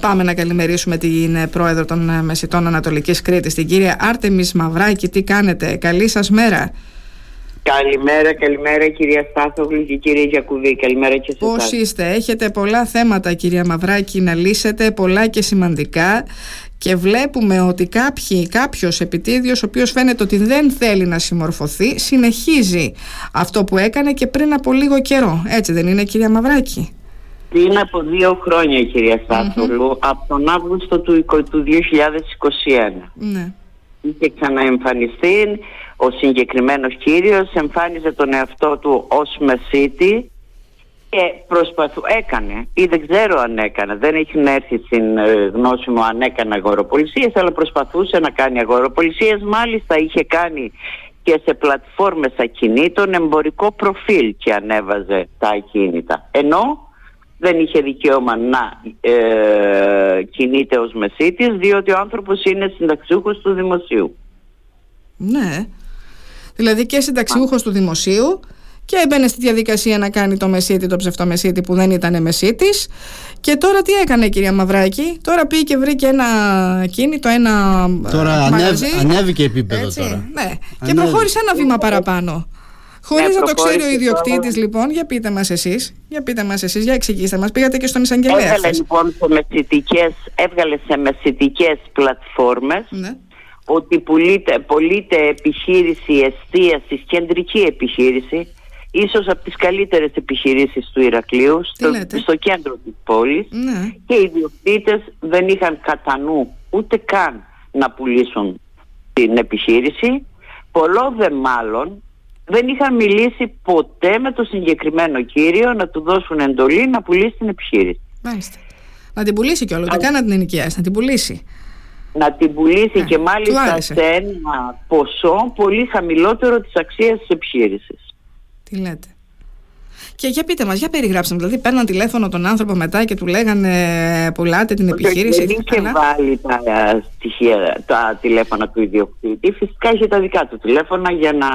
Πάμε να καλημερίσουμε την ε, πρόεδρο των ε, Μεσητών Ανατολικής Κρήτης, την κυρία Άρτεμις Μαυράκη. Τι κάνετε, καλή σας μέρα. Καλημέρα, καλημέρα κυρία Στάθογλου και κύριε Γιακουβή. Καλημέρα και σε Πώς είστε, έχετε πολλά θέματα κυρία Μαυράκη να λύσετε, πολλά και σημαντικά και βλέπουμε ότι κάποιοι, κάποιος επιτίδιος ο οποίος φαίνεται ότι δεν θέλει να συμμορφωθεί συνεχίζει αυτό που έκανε και πριν από λίγο καιρό. Έτσι δεν είναι κυρία Μαυράκη; Πριν από δύο χρόνια κυρία από τον Αύγουστο του, του 2021. Ναι. Είχε ξαναεμφανιστεί ο συγκεκριμένος κύριος, εμφάνιζε τον εαυτό του ως μεσίτη και προσπαθού, έκανε ή δεν ξέρω αν έκανε, δεν έχει έρθει στην ε, γνώση μου αν έκανε αγοροπολισίες αλλά προσπαθούσε να κάνει αγοροπολισίες, μάλιστα είχε κάνει και σε πλατφόρμες ακινήτων εμπορικό προφίλ και ανέβαζε τα ακίνητα. Ενώ δεν είχε δικαίωμα να ε, κινείται ως μεσίτης διότι ο άνθρωπος είναι συνταξιούχος του δημοσίου. Ναι, δηλαδή και συνταξιούχος του δημοσίου και έμπαινε στη διαδικασία να κάνει το μεσίτη, το ψευτομεσίτη που δεν ήταν μεσίτης. Και τώρα τι έκανε κυρία Μαυράκη; Τώρα πήγε και βρήκε ένα κίνητο ένα Τώρα ανέβηκε επίπεδο Έτσι, τώρα. ναι. και προχώρησε ένα βήμα παραπάνω Χωρίς να το ξέρει ο ιδιοκτήτης, λοιπόν, για πείτε μας εσείς, για πείτε μας εσείς, για εξηγήστε μας. Πήγατε και στον εισαγγελέα. Έβγαλε λοιπόν σε μεσητικές, έβγαλε σε μεσητικές πλατφόρμες ναι. ότι πουλείται, πωλείται επιχείρηση εστίασης, κεντρική επιχείρηση, ίσως από τις καλύτερες επιχειρήσεις του Ηρακλείου, στο, στο κέντρο της πόλης ναι. και οι ιδιοκτήτες δεν είχαν κατά νου ούτε καν να πουλήσουν την επιχείρηση. Πολλό δε μάλλον δεν είχαν μιλήσει ποτέ με τον συγκεκριμένο κύριο να του δώσουν εντολή να πουλήσει την επιχείρηση. Μάλιστα. Να την πουλήσει κιόλας, δεν καν να την ενοικιάσει, να την πουλήσει. Να την πουλήσει ε, και μάλιστα σε ένα ποσό πολύ χαμηλότερο της αξίας της επιχείρησης. Τι λέτε. Και για πείτε μας, για περιγράψτε Δηλαδή παίρναν τηλέφωνο τον άνθρωπο μετά και του λέγανε πουλάτε την επιχείρηση. Δεν είχε βάλει τα, στοιχεία, τα τηλέφωνα του ιδιοκτήτη. Φυσικά είχε τα δικά του τηλέφωνα για να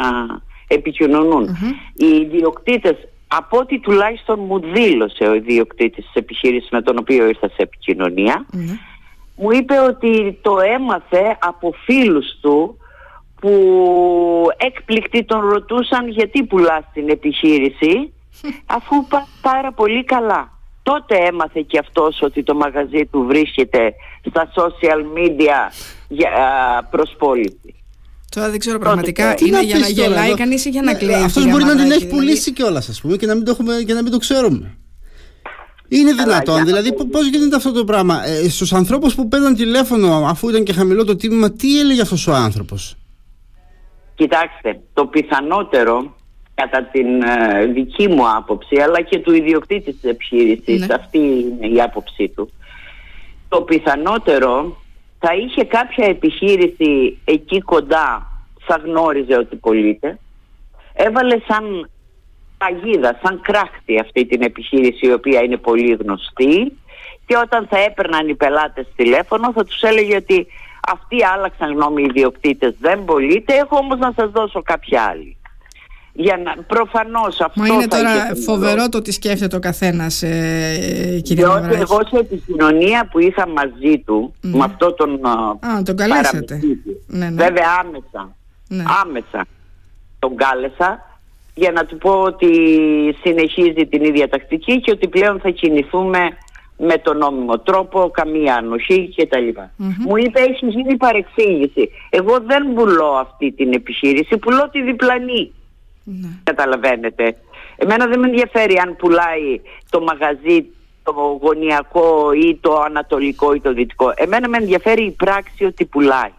επικοινωνουν Οι ιδιοκτήτες, από ό,τι τουλάχιστον μου δήλωσε ο ιδιοκτήτης της επιχείρησης με τον οποίο ήρθα σε επικοινωνια μου είπε ότι το έμαθε από φίλους του που έκπληκτοι τον ρωτούσαν γιατί πουλάς την επιχείρηση αφού πάει πάρα πολύ καλά. Τότε έμαθε και αυτός ότι το μαγαζί του βρίσκεται στα social media για προσπόληση. Τώρα δεν ξέρω πραγματικά είναι για να γελάει κανείς ή για να κλαίει. Αυτός μπορεί να την έχει δηλαδή; πουλήσει κιόλας, ας πούμε, και να μην το, έχουμε, και να μην το ξέρουμε. Είναι δυνατόν, δηλαδή πώς γίνεται αυτό το πράγμα; Ε, Στους ανθρώπους που παίρνουν τηλέφωνο, αφού ήταν και χαμηλό το τίμημα, τι έλεγε αυτός ο άνθρωπος; Κοιτάξτε, το πιθανότερο κατά την ε, δική μου άποψη αλλά και του ιδιοκτήτη της επιχείρησης ναι. αυτή είναι η άποψή του το πιθανότερο θα είχε κάποια επιχείρηση εκεί κοντά θα γνώριζε ότι πωλείται. Έβαλε σαν παγίδα, σαν κράχτη αυτή την επιχείρηση η οποία είναι πολύ γνωστή. Και όταν θα έπαιρναν οι πελάτες τηλέφωνο θα τους έλεγε ότι αυτοί άλλαξαν γνώμη οι ιδιοκτήτες δεν πωλείται. Έχω όμως να σας δώσω κάποια άλλη για να, προφανώς αυτό Μα είναι τώρα φοβερό το ότι σκέφτεται ο καθένας ε, κύριε Διότι εγώ σε επικοινωνία που είχα μαζί του ναι. με αυτό τον Α, τον καλέσατε ναι, ναι. Βέβαια άμεσα ναι. Άμεσα τον κάλεσα για να του πω ότι συνεχίζει την ίδια τακτική και ότι πλέον θα κινηθούμε με τον νόμιμο τρόπο, καμία ανοχή κτλ. Mm-hmm. Μου είπε έχεις γίνει παρεξήγηση. Εγώ δεν πουλώ αυτή την επιχείρηση, πουλώ τη διπλανή. Ναι. Καταλαβαίνετε. Εμένα δεν με ενδιαφέρει αν πουλάει το μαγαζί το γωνιακό ή το ανατολικό ή το δυτικό. Εμένα με ενδιαφέρει η πράξη ότι πουλάει.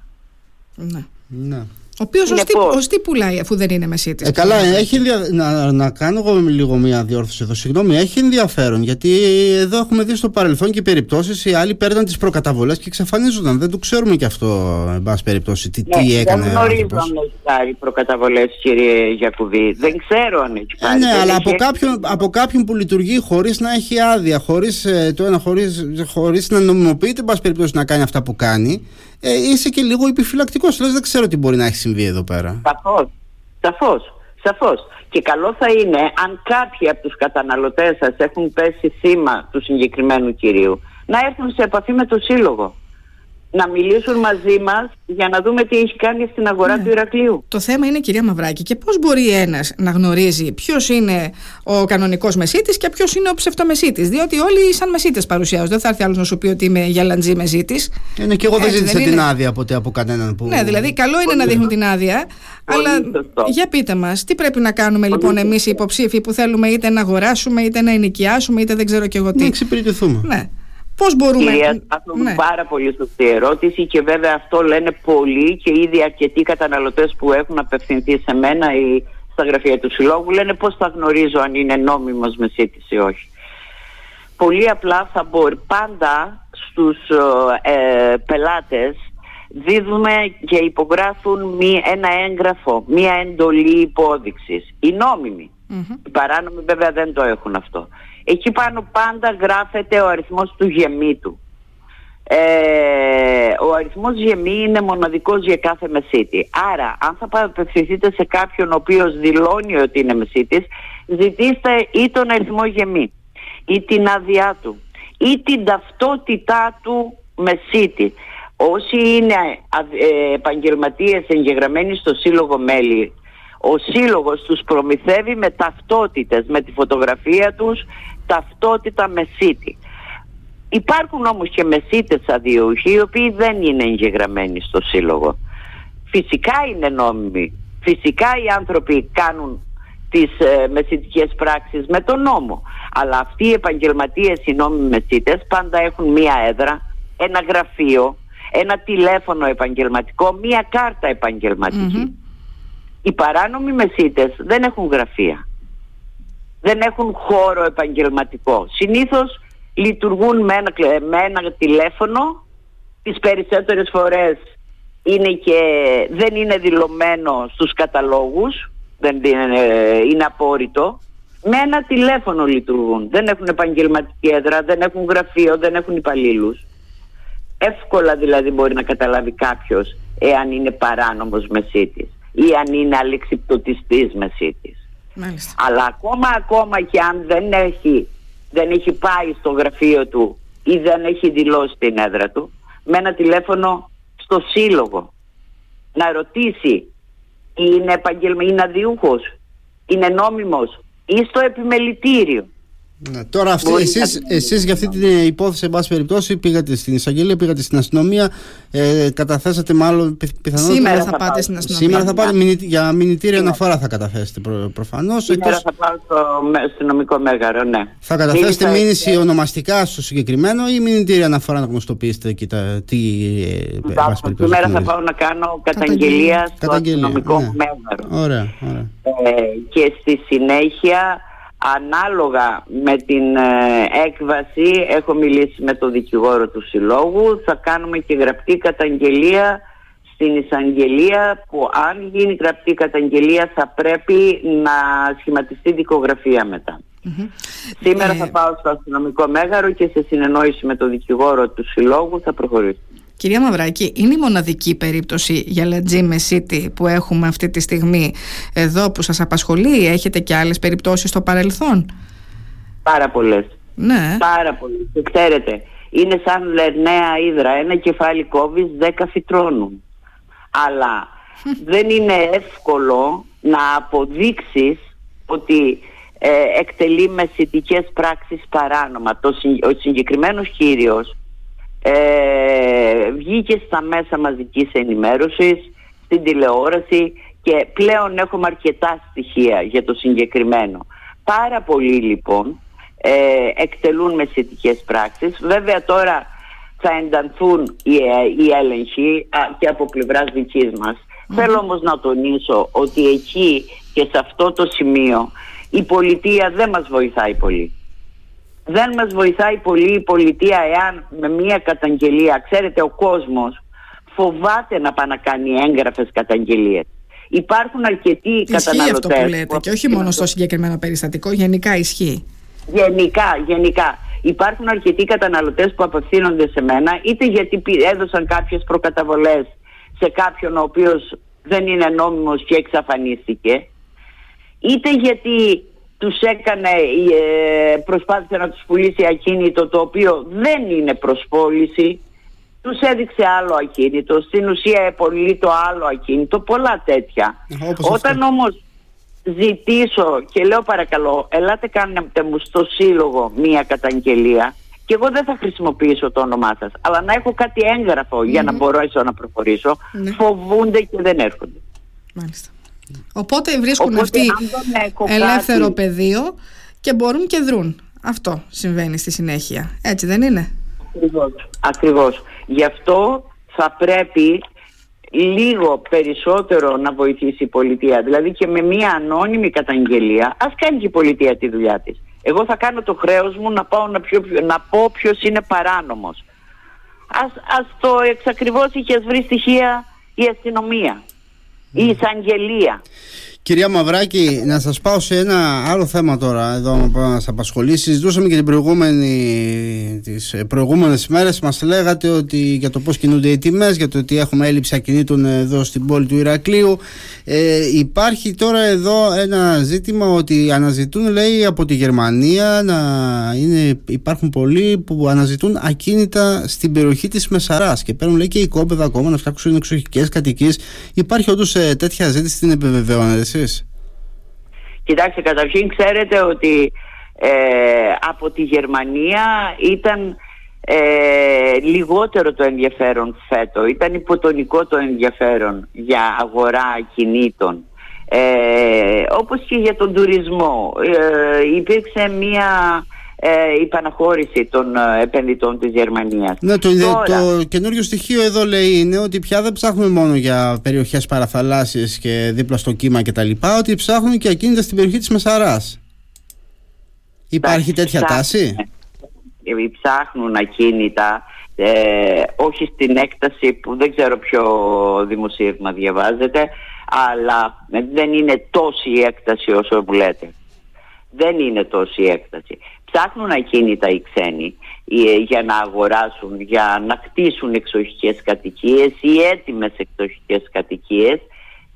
Ναι. ναι. Ο οποίος ως τι πουλάει αφού δεν είναι μεσίτης; Ε, καλά, έχει να, να κάνω εγώ λίγο μια διόρθωση εδώ. Συγγνώμη, έχει ενδιαφέρον γιατί εδώ έχουμε δει στο παρελθόν και περιπτώσεις οι άλλοι παίρναν τις προκαταβολές και εξαφανίζονταν. Δεν το ξέρουμε και αυτό, εν πάση περιπτώσει, τι, ναι, τι έκανε. Δεν γνωρίζω αν έχει πάρει προκαταβολές, κύριε Γιακουβή. Δεν ξέρω αν έχει πάρει. Ε, ναι, αλλά από, κάποιον, από κάποιον που λειτουργεί χωρίς να έχει άδεια, χωρίς ε, χωρίς, να νομιμοποιείται, εν πάση περιπτώσει, να κάνει αυτά που κάνει ε, είσαι και λίγο επιφυλακτικός. Λες δεν ξέρω τι μπορεί να έχει συμβεί εδώ πέρα. Σαφώς. Σαφώς. Σαφώς. Και καλό θα είναι αν κάποιοι από τους καταναλωτές σας έχουν πέσει θύμα του συγκεκριμένου κυρίου να έρθουν σε επαφή με το σύλλογο να μιλήσουν μαζί μας για να δούμε τι έχει κάνει στην αγορά ναι. του Ηρακλείου. Το θέμα είναι, κυρία Μαυράκη, και πώς μπορεί ένας να γνωρίζει ποιος είναι ο κανονικός μεσίτης και ποιος είναι ο ψευτομεσίτης. Διότι όλοι σαν μεσίτες παρουσιάζονται. Δεν θα έρθει άλλος να σου πει ότι είμαι γαλαντζή μεσίτης. Είναι και εγώ δεν ζήτησα την άδεια ποτέ από κανέναν που. Ναι, δηλαδή, καλό είναι να δείχνουν την άδεια. αλλά για πείτε μας, τι πρέπει να κάνουμε λοιπόν εμείς οι υποψήφοι που θέλουμε είτε να αγοράσουμε, είτε να ενοικιάσουμε, είτε δεν ξέρω και εγώ τι. Να εξυπηρετηθούμε. Ναι. Πώς μπορούμε... Κυρία ναι. πάρα πολύ σωστή ερώτηση και βέβαια αυτό λένε πολλοί και ήδη αρκετοί καταναλωτές που έχουν απευθυνθεί σε μένα ή στα γραφεία του Συλλόγου λένε πώς θα γνωρίζω αν είναι νόμιμος με σύντηση ή όχι. Πολύ απλά θα μπορεί πάντα στους ε, πελάτες δίδουμε και υπογράφουν μία, ένα έγγραφο, μία εντολή υπόδειξης. Οι νόμιμοι. Οι παράνομοι βέβαια δεν το έχουν αυτό. Εκεί πάνω πάντα γράφεται ο αριθμός του γεμίτου. Ε, ο αριθμός γεμή είναι μοναδικός για κάθε μεσίτη. Άρα, αν θα απευθυνθείτε σε κάποιον ο οποίος δηλώνει ότι είναι μεσίτης, ζητήστε ή τον αριθμό γεμή, ή την άδειά του, ή την ταυτότητά του μεσίτη. Όσοι είναι ε, επαγγελματίες εγγεγραμμένοι στο Σύλλογο Μέλη, ο σύλλογος τους προμηθεύει με ταυτότητες, με τη φωτογραφία τους, ταυτότητα μεσίτη. Υπάρχουν όμως και μεσίτες αδειούχοι οι οποίοι δεν είναι εγγεγραμμένοι στο σύλλογο. Φυσικά είναι νόμιμοι. Φυσικά οι άνθρωποι κάνουν τις ε, μεσητικές πράξεις με τον νόμο. Αλλά αυτοί οι επαγγελματίες, οι νόμιμοι μεσίτες πάντα έχουν μία έδρα, ένα γραφείο, ένα τηλέφωνο επαγγελματικό, μία κάρτα Οι παράνομοι μεσίτες δεν έχουν γραφεία δεν έχουν χώρο επαγγελματικό. Συνήθως λειτουργούν με ένα, με ένα τηλέφωνο, τις περισσότερες φορές είναι και, δεν είναι δηλωμένο στους καταλόγους, δεν είναι, είναι απόρριτο. Με ένα τηλέφωνο λειτουργούν. Δεν έχουν επαγγελματική έδρα, δεν έχουν γραφείο, δεν έχουν υπαλλήλους. Εύκολα δηλαδή μπορεί να καταλάβει κάποιος εάν είναι παράνομος μεσίτης ή αν είναι αλεξιπτωτιστής μεσίτης. Αλλά ακόμα ακόμα και αν δεν έχει, δεν έχει πάει στο γραφείο του ή δεν έχει δηλώσει την έδρα του, με ένα τηλέφωνο στο σύλλογο να ρωτήσει είναι επαγγελμα, είναι αδιούχος, είναι νόμιμος ή στο επιμελητήριο. Ναι, τώρα αυτή, εσείς, εσείς για αυτή την υπόθεση εν πάση περιπτώσει πήγατε στην εισαγγελία, πήγατε στην αστυνομία ε, καταθέσατε μάλλον πιθανότατα Σήμερα θα πάτε στην αστυνομία. Σήμερα θα πάτε για μηνυτήρια αναφορά θα καταθέσετε προ, προφανώς. Σήμερα εκτός... θα πάω στο αστυνομικό μέγαρο, ναι. Θα καταθέσετε μήνυση ονομαστικά στο συγκεκριμένο ή μηνυτήρια αναφορά να γνωστοποιήσετε και τα, τι ε, Σήμερα θα πάω να κάνω καταγγελία. στο αστυνομικό ναι. μέγαρο. Ωραία, ωραία. Ε, Και στη συνέχεια Ανάλογα με την ε, έκβαση έχω μιλήσει με τον δικηγόρο του Συλλόγου. Θα κάνουμε και γραπτή καταγγελία στην εισαγγελία που αν γίνει γραπτή καταγγελία θα πρέπει να σχηματιστεί δικογραφία Σήμερα ε, θα πάω στο αστυνομικό μέγαρο και σε συνεννόηση με τον δικηγόρο του Συλλόγου θα προχωρήσουμε. Κυρία Μαυράκη, είναι η μοναδική περίπτωση για Λατζή Μεσίτη που έχουμε αυτή τη στιγμή εδώ που σας απασχολεί; Έχετε και άλλες περιπτώσεις στο παρελθόν; Πάρα πολλές. Ναι. Πάρα πολλές. Και ξέρετε, είναι σαν λερναία ύδρα. Ένα κεφάλι κόβεις, δέκα φυτρώνουν. Αλλά δεν είναι εύκολο να αποδείξεις ότι ε, εκτελεί μεσητικές πράξεις παράνομα. Το, ο συγκεκριμένος κύριος ε, βγήκε στα μέσα μαζικής ενημέρωσης, στην τηλεόραση και πλέον έχουμε αρκετά στοιχεία για το συγκεκριμένο. Πάρα πολλοί λοιπόν ε, εκτελούν μεσητικές πράξεις. Βέβαια τώρα θα εντανθούν οι, ε, οι έλεγχοι και από πλευράς δικής μας. Θέλω όμως να τονίσω ότι εκεί και σε αυτό το σημείο η πολιτεία δεν μας βοηθάει πολύ δεν μας βοηθάει πολύ η πολιτεία εάν με μια καταγγελία, ξέρετε ο κόσμος φοβάται να πάει να κάνει έγγραφες καταγγελίες. Υπάρχουν αρκετοί ισχύει καταναλωτές. αυτό που λέτε και όχι μόνο στο συγκεκριμένο περιστατικό, γενικά ισχύει. Γενικά, γενικά. Υπάρχουν αρκετοί καταναλωτές που απευθύνονται σε μένα είτε γιατί έδωσαν κάποιες προκαταβολές σε κάποιον ο οποίος δεν είναι νόμιμος και εξαφανίστηκε είτε γιατί τους έκανε, ε, προσπάθησε να τους πουλήσει ακίνητο το οποίο δεν είναι προσπόληση τους έδειξε άλλο ακίνητο, στην ουσία πολύ το άλλο ακίνητο, πολλά τέτοια. Όταν όμως ζητήσω και λέω παρακαλώ, ελάτε κάνετε μου στο σύλλογο μία καταγγελία και εγώ δεν θα χρησιμοποιήσω το όνομά σας, αλλά να έχω κάτι για να μπορώ να προχωρήσω, ναι. φοβούνται και δεν έρχονται. Μάλιστα. Οπότε βρίσκουν Οπότε, αυτοί ελεύθερο κάτι... πεδίο και μπορούν και δρούν. Αυτό συμβαίνει στη συνέχεια. Έτσι δεν είναι; Ακριβώς. Ακριβώς. Γι' αυτό θα πρέπει λίγο περισσότερο να βοηθήσει η πολιτεία. Δηλαδή και με μια ανώνυμη καταγγελία, ας κάνει και η πολιτεία τη δουλειά της. Εγώ θα κάνω το χρέος μου να, πάω να, πιο, να πω ποιος είναι παράνομος. Ας, ας το εξακριβώσει και ας βρει στοιχεία η αστυνομία, η εισαγγελία. Κυρία Μαυράκη, να σας πάω σε ένα άλλο θέμα τώρα εδώ που να σας απασχολεί. Συζητούσαμε και την προηγούμενη, τις προηγούμενες μέρες. Μας λέγατε ότι για το πώς κινούνται οι τιμές, για το ότι έχουμε έλλειψη ακινήτων εδώ στην πόλη του Ηρακλείου. Ε, υπάρχει τώρα εδώ ένα ζήτημα ότι αναζητούν, λέει, από τη Γερμανία να είναι, υπάρχουν πολλοί που αναζητούν ακίνητα στην περιοχή της Μεσαράς και παίρνουν, λέει, και οι κόπεδα ακόμα να φτιάξουν εξοχικές κατοικίες. Υπάρχει όντως ε, τέτοια ζήτηση, την επιβεβαιώνετε Κοιτάξτε, καταρχήν ξέρετε ότι ε, από τη Γερμανία ήταν ε, λιγότερο το ενδιαφέρον φέτο. Ήταν υποτονικό το ενδιαφέρον για αγορά κινήτων. Ε, όπως και για τον τουρισμό. Ε, υπήρξε μία ε, η παναχώρηση των ε, επενδυτών της Γερμανίας. Ναι, το, το καινούριο στοιχείο εδώ λέει είναι ότι πια δεν ψάχνουμε μόνο για περιοχές παραθαλάσσιες και δίπλα στο κύμα και τα λοιπά, ότι ψάχνουν και ακίνητα στην περιοχή της Μεσαράς. Υπάρχει τέτοια τάση; Ε, ψάχνουν ακίνητα, ε, όχι στην έκταση που δεν ξέρω ποιο δημοσίευμα διαβάζετε, αλλά δεν είναι τόση η έκταση όσο μου λέτε. Δεν είναι τόση η έκταση ψάχνουν ακίνητα οι ξένοι ε, για να αγοράσουν, για να χτίσουν εξοχικές κατοικίες ή έτοιμες εξοχικές κατοικίες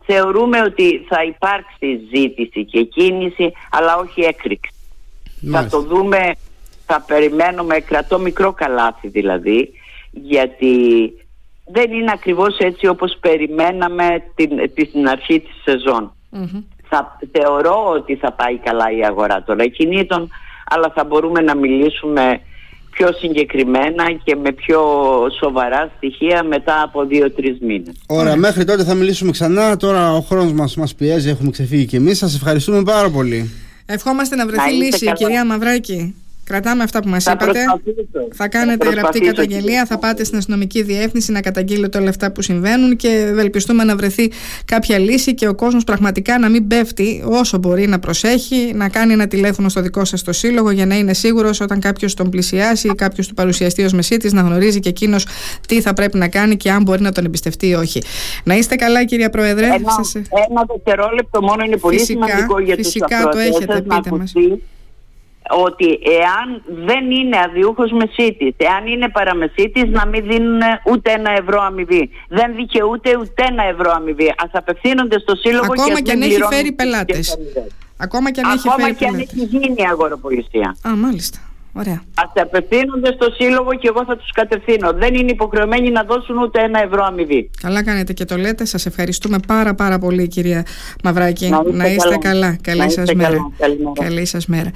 θεωρούμε ότι θα υπάρξει ζήτηση και κίνηση αλλά όχι έκρηξη. Θα το δούμε, θα περιμένουμε, κρατώ μικρό καλάθι δηλαδή γιατί δεν είναι ακριβώς έτσι όπως περιμέναμε την, την αρχή της σεζον Θα, θεωρώ ότι θα πάει καλά η αγορά των ακινήτων αλλά θα μπορούμε να μιλήσουμε πιο συγκεκριμένα και με πιο σοβαρά στοιχεία μετά από δύο-τρεις μήνες. Ωραία, μέχρι τότε θα μιλήσουμε ξανά. Τώρα ο χρόνος μας μας πιέζει, έχουμε ξεφύγει και εμείς. Σας ευχαριστούμε πάρα πολύ. Ευχόμαστε να βρεθεί λύση, κυρία Μαυράκη. Κρατάμε αυτά που μας είπατε. Θα κάνετε θα γραπτή καταγγελία, θα πάτε στην αστυνομική διεύθυνση να καταγγείλετε όλα αυτά που συμβαίνουν και ευελπιστούμε να βρεθεί κάποια λύση και ο κόσμος πραγματικά να μην πέφτει όσο μπορεί να προσέχει, να κάνει ένα τηλέφωνο στο δικό σας το σύλλογο για να είναι σίγουρος όταν κάποιος τον πλησιάσει ή κάποιος του παρουσιαστεί ως μεσίτης να γνωρίζει και εκείνος τι θα πρέπει να κάνει και αν μπορεί να τον εμπιστευτεί ή όχι. Να είστε καλά, κυρία Πρόεδρε. Ένα, ένα δευτερόλεπτο μόνο είναι πολύ φυσικά, σημαντικό για τους Φυσικά το έχετε, πείτε μας ότι εάν δεν είναι αδιούχος μεσίτης, εάν είναι παραμεσίτης να μην δίνουν ούτε ένα ευρώ αμοιβή. Δεν δικαιούται ούτε ένα ευρώ αμοιβή. Ας απευθύνονται στο σύλλογο Ακόμα και, και αν έχει φέρει πελάτες. Ακόμα και αν έχει φέρει και αν έχει γίνει αγοροπολισία. Α, μάλιστα. Ωραία. Α απευθύνονται στο σύλλογο και εγώ θα τους κατευθύνω. Δεν είναι υποχρεωμένοι να δώσουν ούτε ένα ευρώ αμοιβή. Καλά κάνετε και το λέτε. Σας ευχαριστούμε πάρα πάρα πολύ, κυρία Μαυράκη. Να είστε, καλά. Καλή σας μέρα. Καλή σας μέρα.